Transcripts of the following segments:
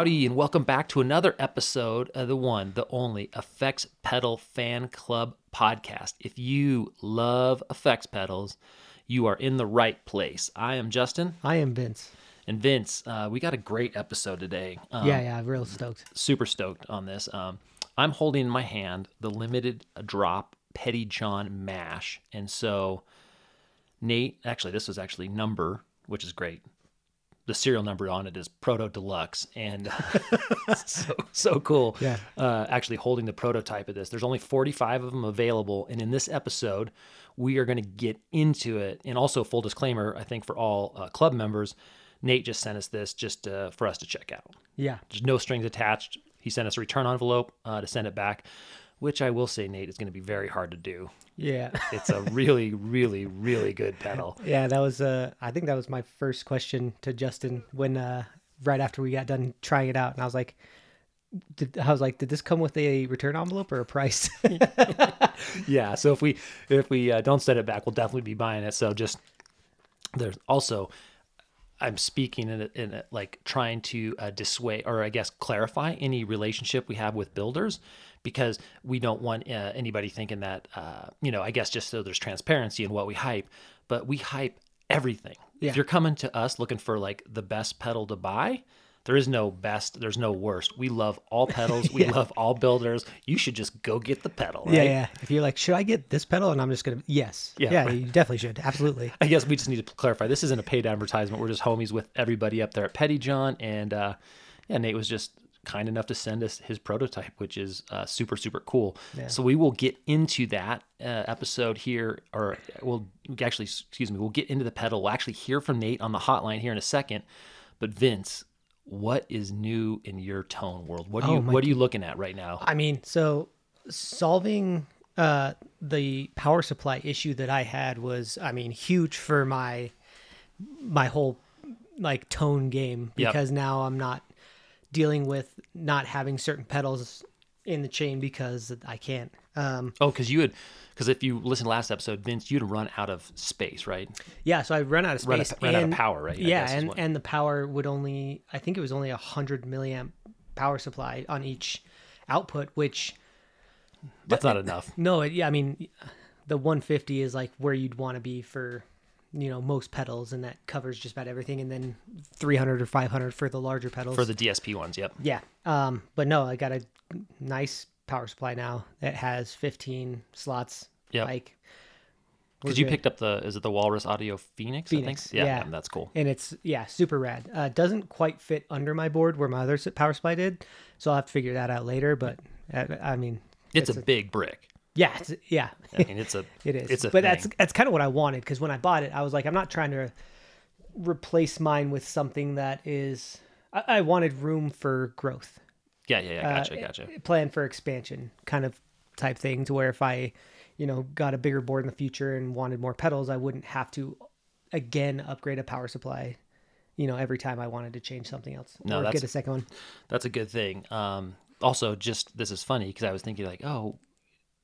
Howdy, and welcome back to another episode of the one, the only Effects Pedal Fan Club podcast. If you love effects pedals, you are in the right place. I am Justin, I am Vince. and Vince. Uh, we got a great episode today. Um, yeah, yeah, real stoked. super stoked on this. Um, I'm holding in my hand the limited drop PettyJohn Mash, and so Nate, actually, this was actually number, which is great. The serial number on it is Proto Deluxe, and so so cool. Yeah. Uh, actually, holding the prototype of this. There's only 45 of them available, and in this episode, we are going to get into it. And also, full disclaimer, I think for all uh, club members, Nate just sent us this just uh, for us to check out. Yeah, There's no strings attached. He sent us a return envelope uh, to send it back, which I will say, Nate, is going to be very hard to do. yeah, It's a really, really, really good pedal. yeah. That was uh, I think that was my first question to Justin when uh, right after we got done trying it out, and I was like, did, I was like, did this come with a return envelope or a price? Yeah. So if we if we uh, don't send it back, we'll definitely be buying it. So just there's also I'm speaking in it, in it like trying to uh, dissuade or I guess clarify any relationship we have with builders because we don't want uh, anybody thinking that uh, you know I guess just so there's transparency in what we hype, but we hype everything. Yeah. If you're coming to us looking for like the best pedal to buy. There is no best. There's no worst. We love all pedals. We love all builders. You should just go get the pedal. Right? Yeah, yeah. If you're like, should I get this pedal? And I'm just gonna, yes, Yeah, yeah, right. you definitely should, absolutely. I guess we just need to clarify. This isn't a paid advertisement. We're just homies with everybody up there at PettyJohn, and uh, yeah, Nate was just kind enough to send us his prototype, which is uh, super super cool. So we will get into that uh, episode here, or we'll actually, excuse me, we'll get into the pedal. We'll actually hear from Nate on the hotline here in a second. But Vince, what is new in your tone world? What are you Oh, my What are you looking at right now? I mean, so solving uh, the power supply issue that I had was, I mean, huge for my my whole like tone game Yep. because now I'm not dealing with not having certain pedals in the chain because I can't. Um, Oh, because you had, because if you listen to last episode, Vince, you'd run out of space, right? yeah, so I run out of space. run out of power, right? Yeah, and what- and the power would only, I think it was only a hundred milliamp power supply on each output, which That's not enough. No, it, yeah, I mean, the 150 is like where you'd want to be for, you know, most pedals, and that covers just about everything. And then 300 or 500 for the larger pedals. For the DSP ones, yep. yeah, um, but no, I got a nice power supply now that has 15 slots. yeah like Because you picked up the, is it the Walrus Audio Phoenix? Phoenix, I think? Yeah, yeah. that's cool. and it's yeah, super rad. Uh, doesn't quite fit under my board where my other power supply did, so I'll have to figure that out later. But uh, I mean, It's, a, big brick. Yeah, it's, yeah. I mean, it's a, It is. It's a but thing. that's that's kind of what I wanted because when I bought it, I was like, I'm not trying to replace mine with something that is. I, I wanted room for growth, yeah, yeah, yeah. Gotcha, uh, gotcha. plan for expansion, kind of type thing. To where if I, you know, got a bigger board in the future and wanted more pedals, I wouldn't have to again upgrade a power supply. You know, every time I wanted to change something else No, or that's- get a second one. That's a good thing. Um, also, just this is funny because I was thinking like, oh,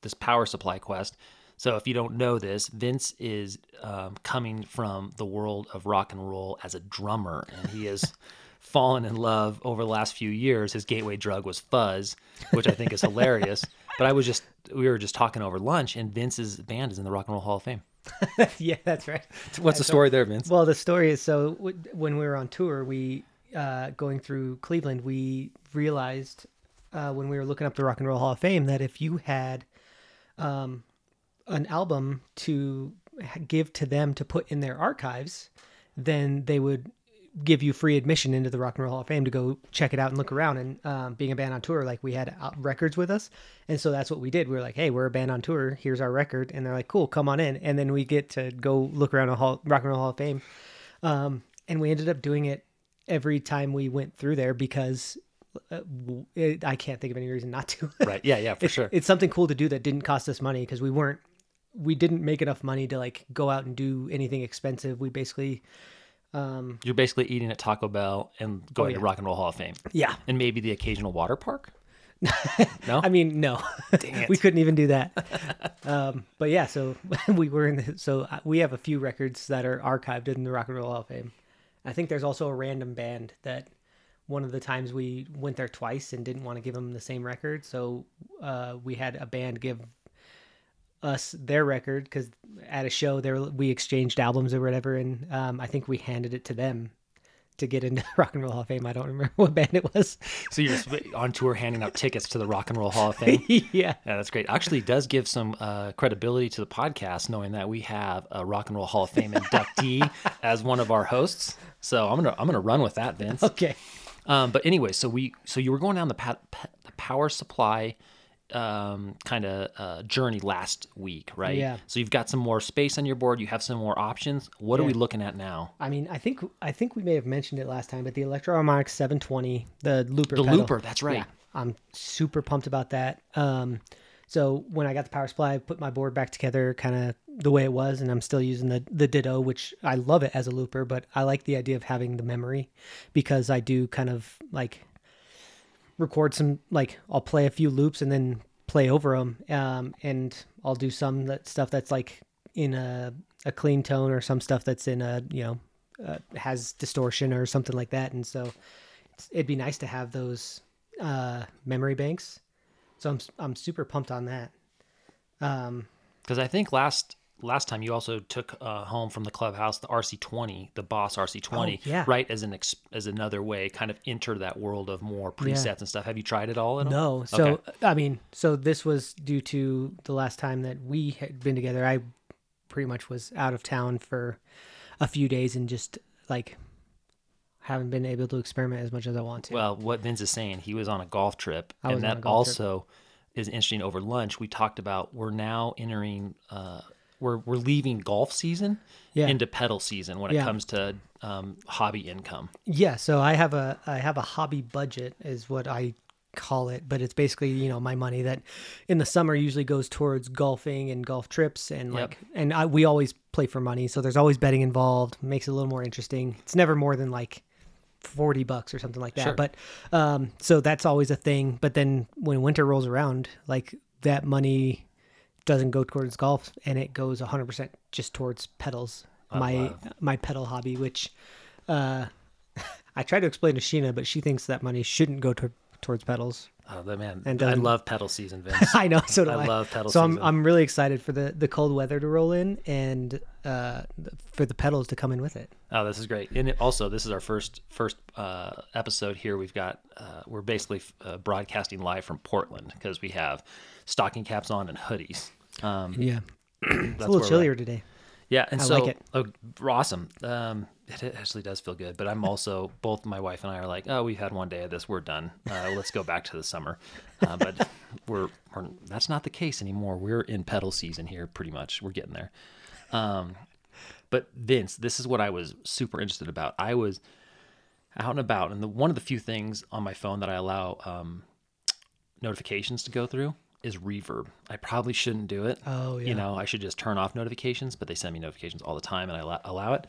this power supply quest. So if you don't know this, Vince is um, coming from the world of rock and roll as a drummer, and he has fallen in love over the last few years. His gateway drug was fuzz, which I think is hilarious. But I was just we were just talking over lunch, and Vince's band is in the Rock and Roll Hall of Fame. yeah, that's right. What's the story there, Vince? Well, the story is so w- when we were on tour, we uh, going through Cleveland, we realized uh, when we were looking up the Rock and Roll Hall of Fame that if you had um, an album to give to them to put in their archives, then they would give you free admission into the Rock and Roll Hall of Fame to go check it out and look around. And um, being a band on tour, like we had records with us, and so that's what we did. We were like, "Hey, we're a band on tour. Here's our record," and they're like, "Cool, come on in." And then we get to go look around a hall, Rock and Roll Hall of Fame, um, and we ended up doing it every time we went through there because it, I can't think of any reason not to. Right? Yeah, yeah, for sure. it's something cool to do that didn't cost us money because we weren't we didn't make enough money to like go out and do anything expensive. We basically um You're basically eating at Taco Bell and going to yeah. Rock and Roll Hall of Fame, yeah. and maybe the occasional water park. No, I mean, no. we couldn't even do that. um but yeah, so we were in the so uh, we have a few records that are archived in the Rock and Roll Hall of Fame. I think there's also a random band that one of the times we went there twice and didn't want to give them the same record, so uh, we had a band give us their record because at a show there we exchanged albums or whatever, and um, I think we handed it to them to get into Rock and Roll Hall of Fame. I don't remember what band it was. So you're on tour handing out tickets to the Rock and Roll Hall of Fame. yeah. Yeah, that's great. Actually, it does give some uh, credibility to the podcast knowing that we have a Rock and Roll Hall of Fame inductee as one of our hosts. So I'm gonna I'm gonna run with that, Vince. Okay. Um, but anyway, so we so you were going down the, pa- pa- the power supply um, kind of uh, journey last week, right? Yeah. So you've got some more space on your board. You have some more options. What are we looking at now? I mean, I think I think we may have mentioned it last time, but the Electro Harmonic 720, the looper. The pedal, looper, that's right. Yeah, I'm super pumped about that. Um, so when I got the power supply, I put my board back together, kind of the way it was, and I'm still using the the Ditto, which I love it as a looper, but I like the idea of having the memory because I do kind of like record some like I'll play a few loops and then play over them, um, and I'll do some that stuff that's like in a a clean tone or some stuff that's in a you know uh, has distortion or something like that, and so it'd be nice to have those uh, memory banks. So I'm I'm super pumped on that. Um, Because I think last last time you also took uh, home from the clubhouse the RC20, the Boss RC20, Oh, yeah. right? As an ex- as another way, kind of enter that world of more presets and stuff. Have you tried it all? At all? No. So Okay. I mean, so this was due to the last time that we had been together. I pretty much was out of town for a few days and just like haven't been able to experiment as much as I want to. Well, what Vince is saying, he was on a golf trip, and that golf trip. also is interesting. Over lunch, we talked about we're now entering, uh, we're we're leaving golf season Yeah. into pedal season when it Yeah. comes to um, hobby income. Yeah, so I have a I have a hobby budget is what I call it, but it's basically, you know, my money that in the summer usually goes towards golfing and golf trips and Yep. like and I we always play for money, so there's always betting involved, makes it a little more interesting. It's never more than like 40 bucks or something like that. Sure. But um so that's always a thing, but then when winter rolls around, like that money doesn't go towards golf and it goes 100% just towards pedals. my love. my pedal hobby which uh I try to explain to Sheena, but she thinks that money shouldn't go to, towards pedals. Oh, the man! And I love pedal season, Vince. I know, so do I I. love pedal season so I'm. I'm really excited for the the cold weather to roll in and uh for the pedals to come in with it. Oh, this is great. And it, also, this is our first first uh, episode here. We've got uh, we're basically uh, broadcasting live from Portland because we have stocking caps on and hoodies. Um, Yeah, it's a little where we're at. chillier today. Yeah, and I so like it. Oh, awesome. Um, it, it actually does feel good, but I'm also both my wife and I are like, oh, we've had one day of this, we're done. Uh, let's go back to the summer. Uh, but we're, we're that's not the case anymore. We're in pedal season here, pretty much. We're getting there. Um, but Vince, this is what I was super interested about. I was out and about, and the, one of the few things on my phone that I allow um, notifications to go through is reverb. I probably shouldn't do it. Oh, yeah. You know, I should just turn off notifications, but they send me notifications all the time and I allow, allow it.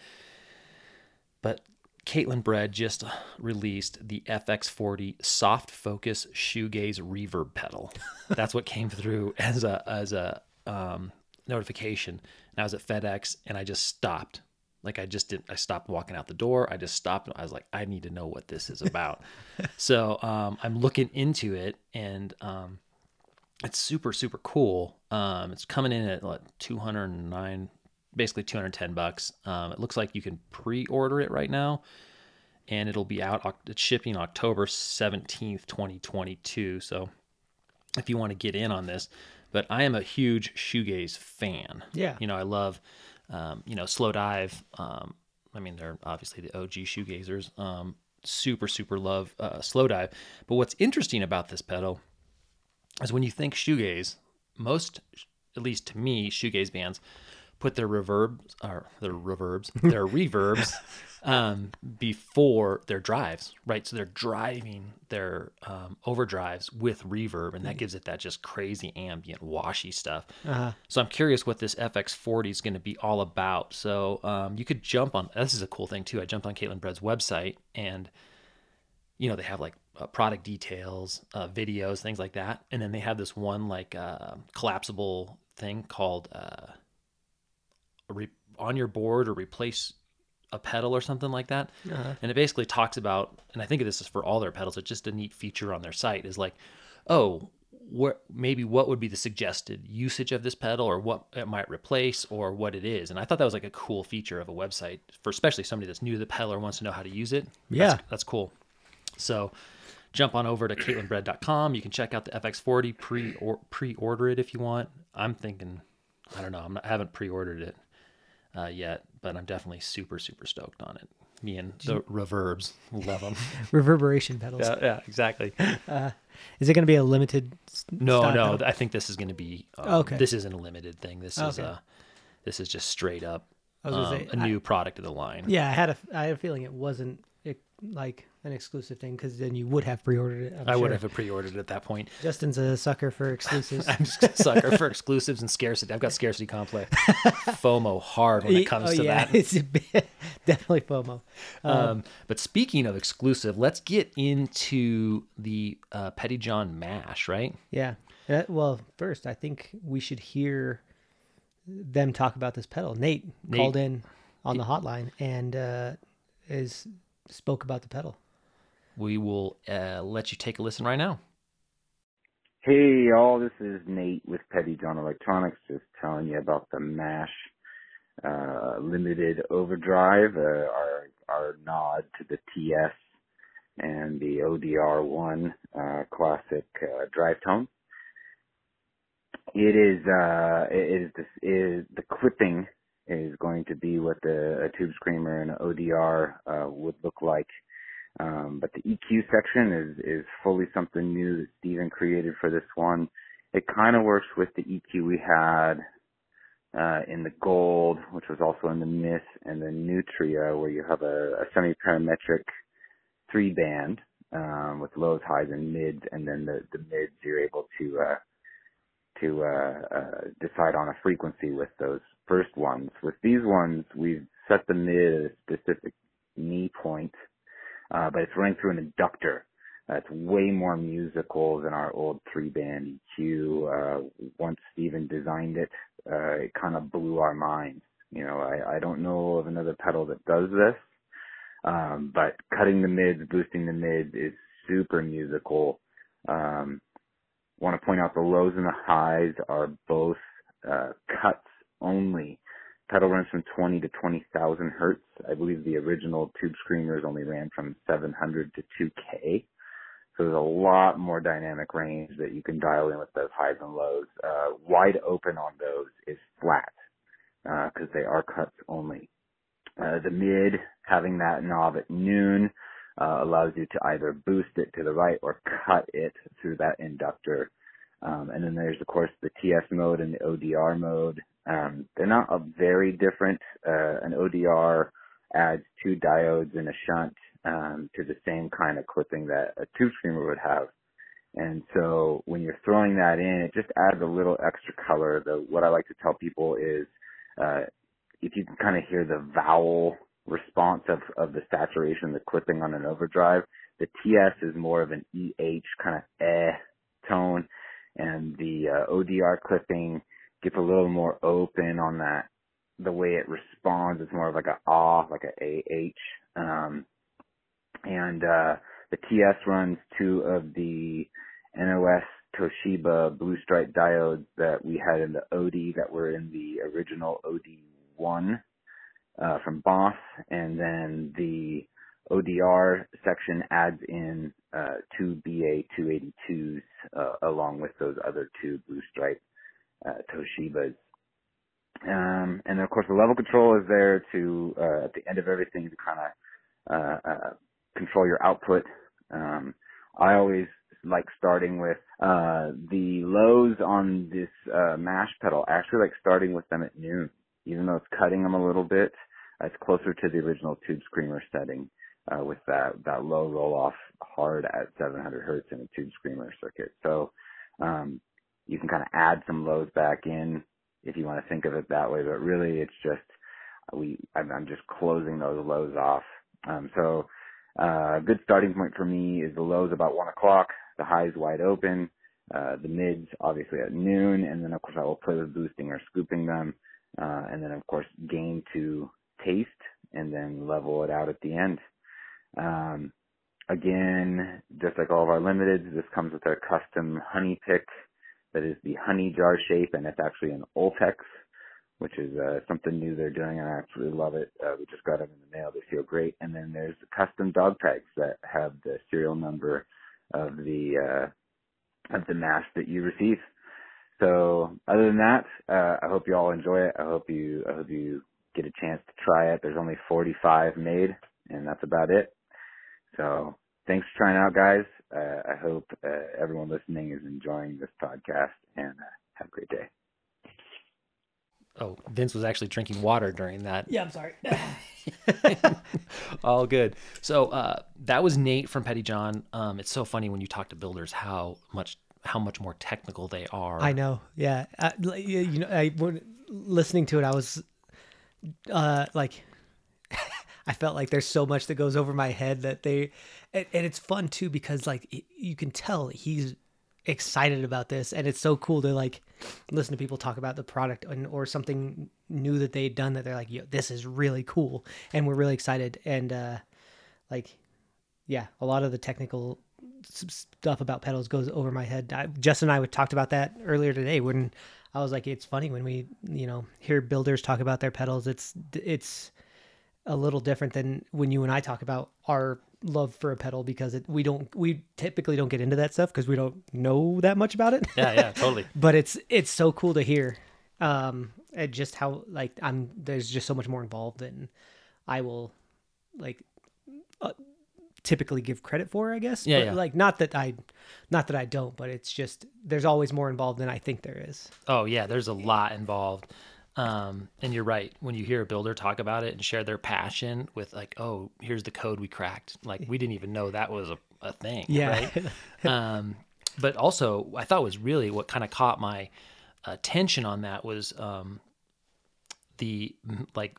But Catalinbread just released the FX40 Soft Focus Shoegaze Reverb pedal. That's what came through as a as a um, notification. And I was at FedEx and I just stopped. Like I just didn't. I stopped walking out the door. I just stopped. I was like, I need to know what this is about. so um, I'm looking into it, and um, it's super super cool. Um, it's coming in at like 209, basically 210 bucks. Um, it looks like you can pre-order it right now, and it'll be out. It's shipping October 17th, 2022. So if you want to get in on this, but I am a huge shoegaze fan. Yeah. you know I love, um, you know, Slowdive. Um, I mean, they're obviously the OG shoegazers. Um, super super love uh, Slowdive. But what's interesting about this pedal is when you think shoegaze, most, at least to me, shoegaze bands put their reverbs or their reverbs, their reverbs um, before their drives, right? So they're driving their um, overdrives with reverb, and that gives it that just crazy ambient, washy stuff. Uh-huh. So I'm curious what this FX40 is going to be all about. So um, you could jump on. This is a cool thing too. I jumped on Catalinbread's website, and you know they have like uh, product details, uh, videos, things like that, and then they have this one like uh, collapsible thing called uh, re- on your board or replace a pedal or something like that. Uh-huh. And it basically talks about, and I think this is for all their pedals. It's just a neat feature on their site. Is like, oh, what maybe what would be the suggested usage of this pedal, or what it might replace, or what it is. And I thought that was like a cool feature of a website for especially somebody that's new to the pedal or wants to know how to use it. Yeah. that's, that's cool. So jump on over to catalinbread.com. You can check out the FX40 pre or pre-order it if you want. I'm thinking, I don't know, I'm not, I haven't pre-ordered it uh, yet, but I'm definitely super super stoked on it. Me and the reverbs love them. Reverberation pedals. yeah, yeah, exactly. Is it going to be a limited? No, no, pedal? I think this is going to be. Um, Okay. This isn't a limited thing. This is Okay. uh this is just straight up I um, say, a I- new product of the line. Yeah, I had a I had a feeling it wasn't it, like an exclusive thing because then you would have pre-ordered it. I'm I would have pre-ordered it at that point. Justin's a sucker for exclusives. I'm just a sucker for exclusives and scarcity. I've got scarcity complex, FOMO hard when it comes oh, to yeah, that. it's definitely FOMO. Um, but speaking of exclusive, let's get into the uh, PettyJohn Mash, right? Yeah. Uh, well, first, I think we should hear them talk about this pedal. Nate, Nate. called in on the hotline and uh, is spoke about the pedal. We will uh, let you take a listen right now. Hey y'all, this is Nate with PettyJohn Electronics, just telling you about the MASH uh, limited overdrive, uh, our our nod to the TS and the ODR1 uh, classic uh, drive tone. It is uh, it is this is the clipping is going to be what the a tube screamer and an ODR uh, would look like. Um, but the EQ section is, is fully something new that Steven created for this one. It kind of works with the EQ we had uh, in the gold, which was also in the Myth and the Nutria, where you have a, a semi-parametric three band um, with lows, highs, and mids, and then the, the mids you're able to uh, to uh, uh, decide on a frequency with those first ones. With these ones, we've set the mid at a specific knee point uh, but it's running through an inductor. It's way more musical than our old three band EQ. Uh, once Steven designed it, uh, it kind of blew our minds. You know, I, I don't know of another pedal that does this. Um, but cutting the mids, boosting the mids is super musical. Um, want to point out the lows and the highs are both, uh, only pedal runs from 20 to 20,000 hertz. I believe the original tube screamers only ran from 700 to 2K. So there's a lot more dynamic range that you can dial in with those highs and lows. Uh, wide open on those is flat, uh, cause they are cuts only. Uh, the mid, having that knob at noon, uh, allows you to either boost it to the right or cut it through that inductor. Um, and then there's of course the TS mode and the ODR mode. Um, they're not a very different. Uh, an ODR adds two diodes and a shunt um, to the same kind of clipping that a tube screamer would have. And so when you're throwing that in, it just adds a little extra color. The, what I like to tell people is uh, if you can kind of hear the vowel response of, of the saturation, the clipping on an overdrive, the TS is more of an EH kind of eh tone, and the uh, ODR clipping gets a little more open on that. The way it responds, it's more of like a ah, like a AH. Um, and uh, the TS runs two of the NOS Toshiba Blue Stripe diodes that we had in the OD that were in the original OD1 uh, from Boss, and then the ODR section adds in uh, two BA282s uh, along with those other two Blue Stripe uh, Toshibas. Um, and of course, the level control is there to uh, at the end of everything to kind of uh, uh, control your output. Um, I always like starting with uh, the lows on this uh, mash pedal. Actually like starting with them at noon, even though it's cutting them a little bit. It's closer to the original tube screamer setting uh, with that that low roll off hard at 700 hertz in a tube screamer circuit. So um, you can kind of add some lows back in if you want to think of it that way. But really, it's just we I'm, I'm just closing those lows off. Um, so uh, a good starting point for me is the lows about one o'clock, the highs wide open, uh, the mids obviously at noon, and then of course I will play with boosting or scooping them, uh, and then of course gain to taste and then level it out at the end. Um, again, just like all of our limiteds, this comes with our custom honey pick that is the honey jar shape, and it's actually an Ultex, which is uh, something new they're doing, and I absolutely love it. Uh, we just got them in the mail; they feel great. And then there's the custom dog tags that have the serial number of the uh, of the mash that you receive. So, other than that, uh, I hope you all enjoy it. I hope you I hope you get a chance to try it. There's only 45 made, and that's about it. So, thanks for trying out, guys. Uh, I hope uh, everyone listening is enjoying this podcast and uh, have a great day. Oh, Vince was actually drinking water during that. Yeah, I'm sorry. All good. So uh, that was Nate from PettyJohn. Um, it's so funny when you talk to builders how much how much more technical they are. I know. Yeah. Uh, you you know, I when listening to it, I was uh like I felt like there's so much that goes over my head that they and, and it's fun too because like you can tell he's excited about this and it's so cool to like listen to people talk about the product and, or something new that they'd done that they're like, Yo, this is really cool and we're really excited and uh like yeah, a lot of the technical stuff about pedals goes over my head. I, Justin and I would talked about that earlier today when I was like, it's funny when we, you know, hear builders talk about their pedals. It's it's a little different than when you and I talk about our love for a pedal because it, we don't we typically don't get into that stuff because we don't know that much about it. Yeah, yeah, totally. but it's it's so cool to hear um and just how like i'm there's just so much more involved than i will like uh, typically give credit for i guess Yeah, but yeah. like not that i not that i don't but it's just there's always more involved than i think there is Oh yeah, there's a lot involved. Um, and you're right. When you hear a builder talk about it and share their passion with like, oh, here's the code we cracked. Like we didn't even know that was a, a thing. Yeah. Right. um, but also I thought was really what kind of caught my attention on that was um, the like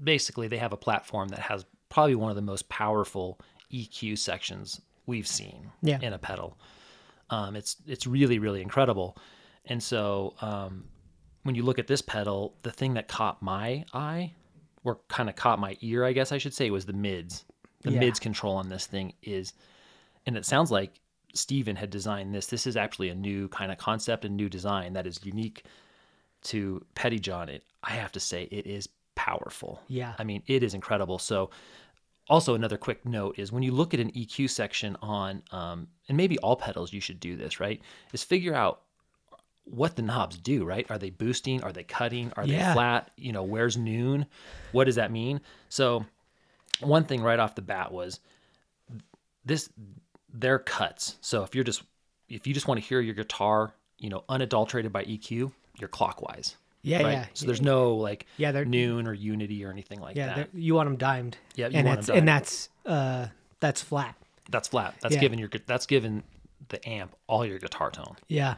basically they have a platform that has probably one of the most powerful EQ sections we've seen Yeah. in a pedal. Um, it's it's really really incredible, and so um, when you look at this pedal, the thing that caught my eye, or kind of caught my ear, I guess I should say, was the mids. The Yeah. mids control on this thing is, and it sounds like Steven had designed this. This is actually a new kind of concept and new design that is unique to PettyJohn. It I have to say it is powerful. Yeah. I mean it is incredible. So also another quick note is when you look at an EQ section on um, and maybe all pedals you should do this right is figure out what the knobs do right are they boosting are they cutting are Yeah. they flat you know where's noon what does that mean so one thing right off the bat was this they're cuts so if you're just if you just want to hear your guitar you know unadulterated by eq you're clockwise yeah right yeah so there's no like Yeah, they're- noon or unity or anything like yeah that you want them dimed Yeah, you and that's dimed. and that's uh that's flat That's flat. That's Yeah. giving your that's giving the amp all your guitar tone. Yeah.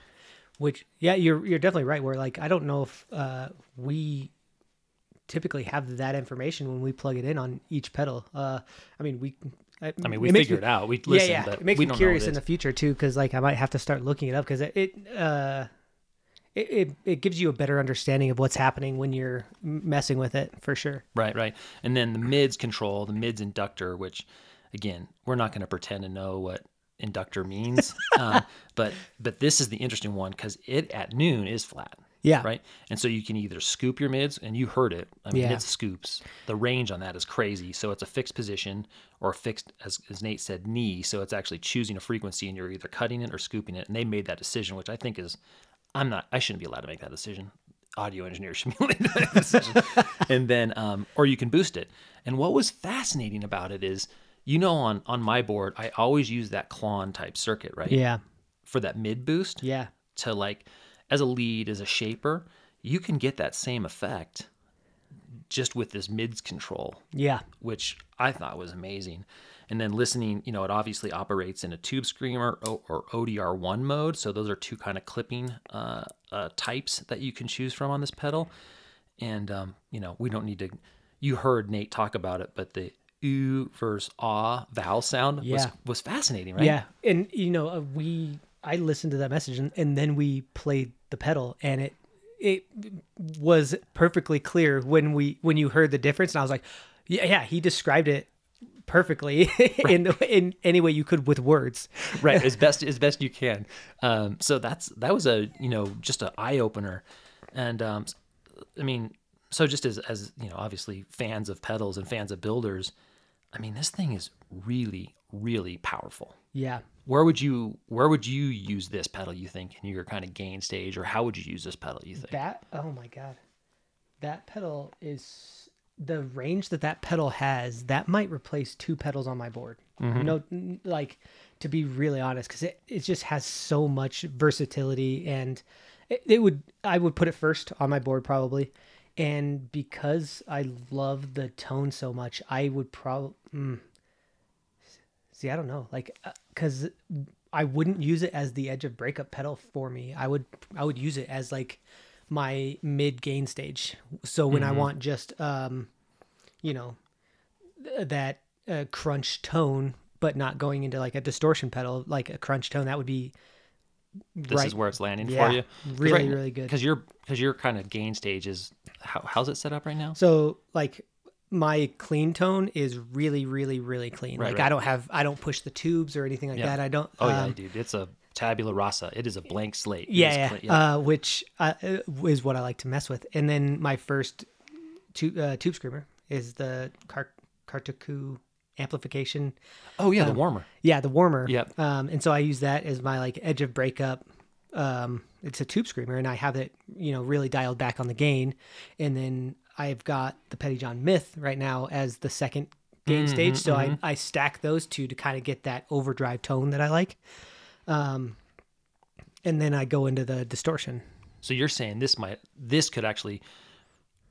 Which yeah, you're you're definitely right. Where like I don't know if uh, we typically have that information when we plug it in on each pedal. Uh, I mean we. I, I mean, we figured it out. We listened, yeah, yeah. but it makes me curious in the future too, because like I might have to start looking it up because it it, uh, it it it gives you a better understanding of what's happening when you're messing with it for sure. Right, right. And then the mids control, the mids inductor, which again, we're not going to pretend to know what inductor means. um, but but this is the interesting one because it at noon is flat. Yeah. Right. And so you can either scoop your mids, and you heard it. I mean, Yeah. it scoops. The range on that is crazy. So it's a fixed position or a fixed, as, as Nate said, knee. So it's actually choosing a frequency, and you're either cutting it or scooping it. And they made that decision, which I think is, I'm not, I shouldn't be allowed to make that decision. Audio engineers should be make that decision. and then, um, or you can boost it. And what was fascinating about it is, you know, on on my board, I always use that Klon type circuit, right? Yeah. For that mid boost Yeah. to like as a lead as a shaper you can get that same effect just with this mids control Yeah. which i thought was amazing and then listening you know it obviously operates in a tube screamer or, or odr1 mode so those are two kind of clipping uh, uh, types that you can choose from on this pedal and um, you know we don't need to you heard nate talk about it but the ooh versus ah vowel sound was, Yeah. was fascinating right? Yeah, and you know, uh, we I listened to that message and, and then we played the pedal and it it was perfectly clear when we when you heard the difference. And I was like, Yeah, yeah, he described it perfectly in in any way you could with words. right. As best as best you can. Um, so that's that was a you know just an eye-opener. And um, i mean so just as as you know obviously fans of pedals and fans of builders i mean this thing is really really powerful Yeah. where would you where would you use this pedal you think in your kind of gain stage or how would you use this pedal you think That oh my god. That pedal is the range that that pedal has, that might replace two pedals on my board. Mm-hmm. No n- like to be really honest cuz it it just has so much versatility and it, it would I would put it first on my board probably. And because I love the tone so much, I would probably mm, See, I don't know. Like cuz I wouldn't use it as the edge of breakup pedal for me. I would I would use it as like my mid gain stage. So when I want just um you know th- that uh, crunch tone but not going into like a distortion pedal like a crunch tone that would be this right. is where it's landing Yeah, for you really, really good. because your because your kind of gain stage is how, how's it set up right now So like my clean tone is really really really clean. Right, like right. I don't have I don't push the tubes or anything like Yeah. that. I don't oh yeah um, dude it's a tabula rasa it is a blank slate It yeah, yeah, clean- Uh, which uh, is what I like to mess with. And then my first tube, uh, tube screamer is the Car- Kartaku amplification. oh yeah the warmer Yeah, the warmer. Yep. Um, and so I use that as my like edge of breakup. Um, it's a tube screamer, and I have it, you know, really dialed back on the gain. And then I've got the PettyJohn Myth right now as the second gain Mm-hmm, stage. So I I stack those two to kind of get that overdrive tone that I like. Um, and then I go into the distortion. So you're saying this might this could actually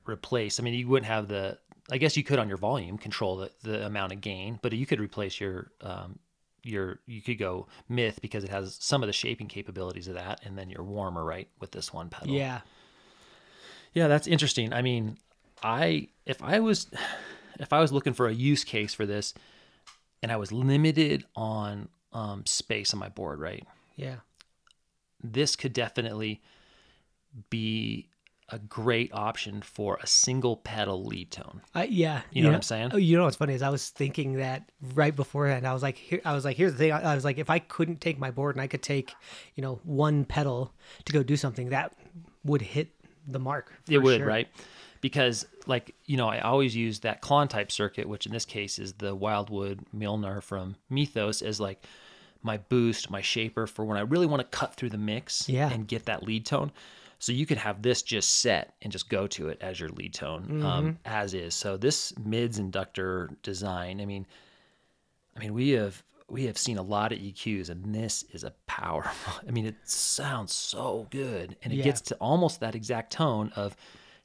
replace. I mean, you wouldn't have the. I guess you could on your volume control the, the amount of gain, but you could replace your um, your you could go myth because it has some of the shaping capabilities of that, and then your warmer right with this one pedal. Yeah. yeah, that's interesting. I mean, I if I was if I was looking for a use case for this, and I was limited on um, space on my board, right? Yeah. this could definitely be a great option for a single pedal lead tone. Uh, yeah. You know what I'm saying? oh, You know what's funny is I was thinking that right beforehand. I was like, here, I was like, here's the thing. I, was like, if I couldn't take my board and I could take, you know, one pedal to go do something, that would hit the mark. it would, sure. right? Because like, you know, I always use that Klon type circuit, which in this case is the Wildwood Mjolnir from Mythos as like my boost, my shaper for when I really want to cut through the mix Yeah. and get that lead tone. So you could have this just set and just go to it as your lead tone, um, as is. So this mids inductor design, I mean, I mean, we have we have seen a lot of EQs, and this is a powerful. I mean, it sounds so good, and it Yeah. gets to almost that exact tone of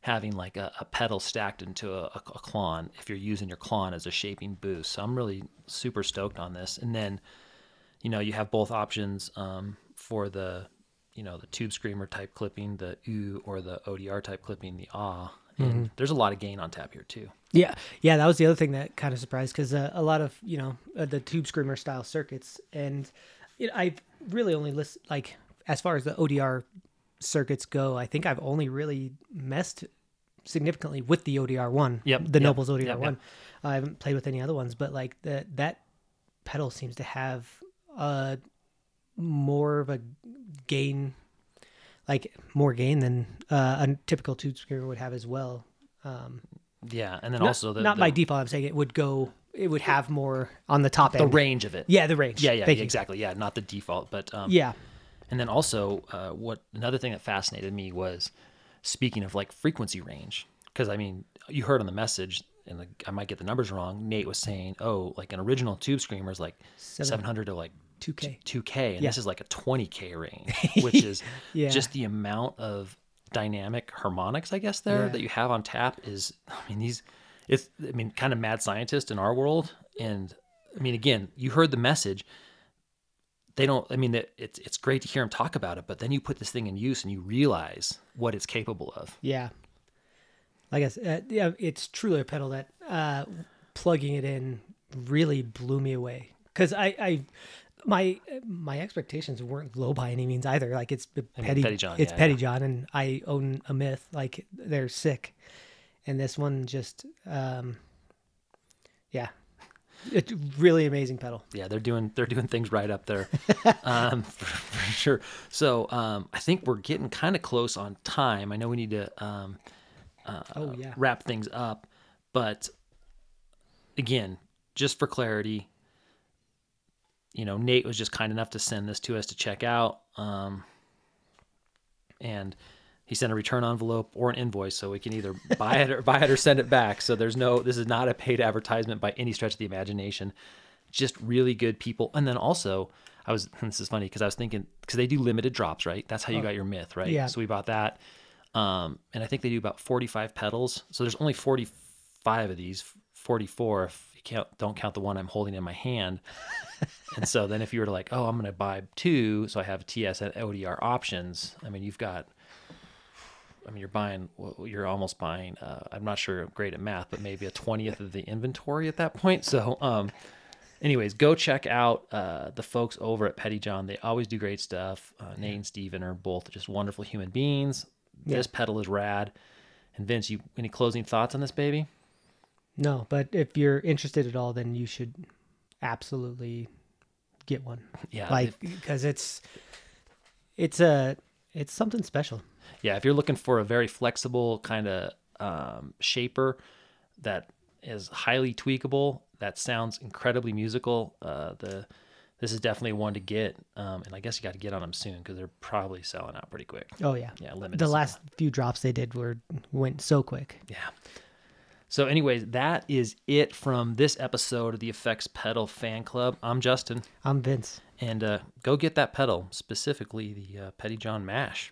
having like a, a pedal stacked into a, a, a Klon if you're using your Klon as a shaping boost. So I'm really super stoked on this. And then, you know, you have both options um, for the, you know, the tube screamer type clipping, the ooh, or the ODR type clipping, the ah. And there's a lot of gain on tap here too. Yeah, yeah, that was the other thing that kind of surprised because uh, a lot of you know uh, the tube screamer style circuits, and you know, I've really only list like as far as the ODR circuits go, I think I've only really messed significantly with the ODR one. Yep, the yep, Nobels ODR yep, yep. one. I haven't played with any other ones, but like that that pedal seems to have uh more of a gain, like more gain than uh, a typical tube screamer would have as well. Um, Yeah, and then not, also the not the, by default. I'm saying it would go. It would have more on the top the end. range of it. Yeah, the range. Yeah, yeah, Thank you. exactly. Yeah, not the default, but um, Yeah, And then also, uh, what another thing that fascinated me was speaking of like frequency range, because I mean, you heard on the message, and like, I might get the numbers wrong. Nate was saying, oh, like an original tube screamer is like Seven- 700 to like 2K. 2K, and Yeah. this is like a 20K range, which is Yeah. just the amount of dynamic harmonics, I guess, there Yeah. that you have on tap is, I mean, these, it's, I mean, kind of mad scientist in our world. And I mean, again, you heard the message. They don't, I mean, it, it's, it's great to hear them talk about it, but then you put this thing in use and you realize what it's capable of. Yeah. Like I said, uh, yeah, it's truly a pedal that uh, plugging it in really blew me away because I, I, my my expectations weren't low by any means either. Like it's Petty, PettyJohn, it's yeah, Petty yeah. John, and I own a myth. Like they're sick, and this one just, um, Yeah. It's really amazing pedal. yeah, they're doing they're doing things right up there, um, for, for sure. So um, I think we're getting kind of close on time. I know we need to um, oh yeah. wrap things up, but again, just for clarity, you know, Nate was just kind enough to send this to us to check out, um, and he sent a return envelope or an invoice, so we can either buy it or buy it or send it back. So there's no, this is not a paid advertisement by any stretch of the imagination. Just really good people, and then also. I was. This is funny because I was thinking because they do limited drops, right? That's how you got your myth, right? Yeah. So we bought that, um, and I think they do about 45 pedals. So there's only 45 of these, 44 if count, don't count the one I'm holding in my hand. and so then if you were to like, oh, I'm going to buy two, so I have TS and ODR options. I mean, you've got. I mean, you're buying. well, You're almost buying. Uh, I'm not sure. I'm great at math, but maybe a twentieth of the inventory at that point. So, um, anyways, go check out uh, the folks over at PettyJohn. They always do great stuff. Uh, Nate and Steven are both just wonderful human beings. This pedal is rad. And Vince, you any closing thoughts on this baby? No, but if you're interested at all, then you should absolutely get one. Yeah, Like because it's it's a it's something special. Yeah, if you're looking for a very flexible kind of um, shaper that is highly tweakable, that sounds incredibly musical, uh, the this is definitely one to get. Um, and I guess you got to get on them soon because they're probably selling out pretty quick. Oh yeah. Yeah, limited. The last few drops they did were went so quick. Yeah. So, anyways, that is it from this episode of the Effects Pedal Fan Club. I'm Justin, I'm Vince. and uh, go get that pedal, specifically the uh, PettyJohn Mash.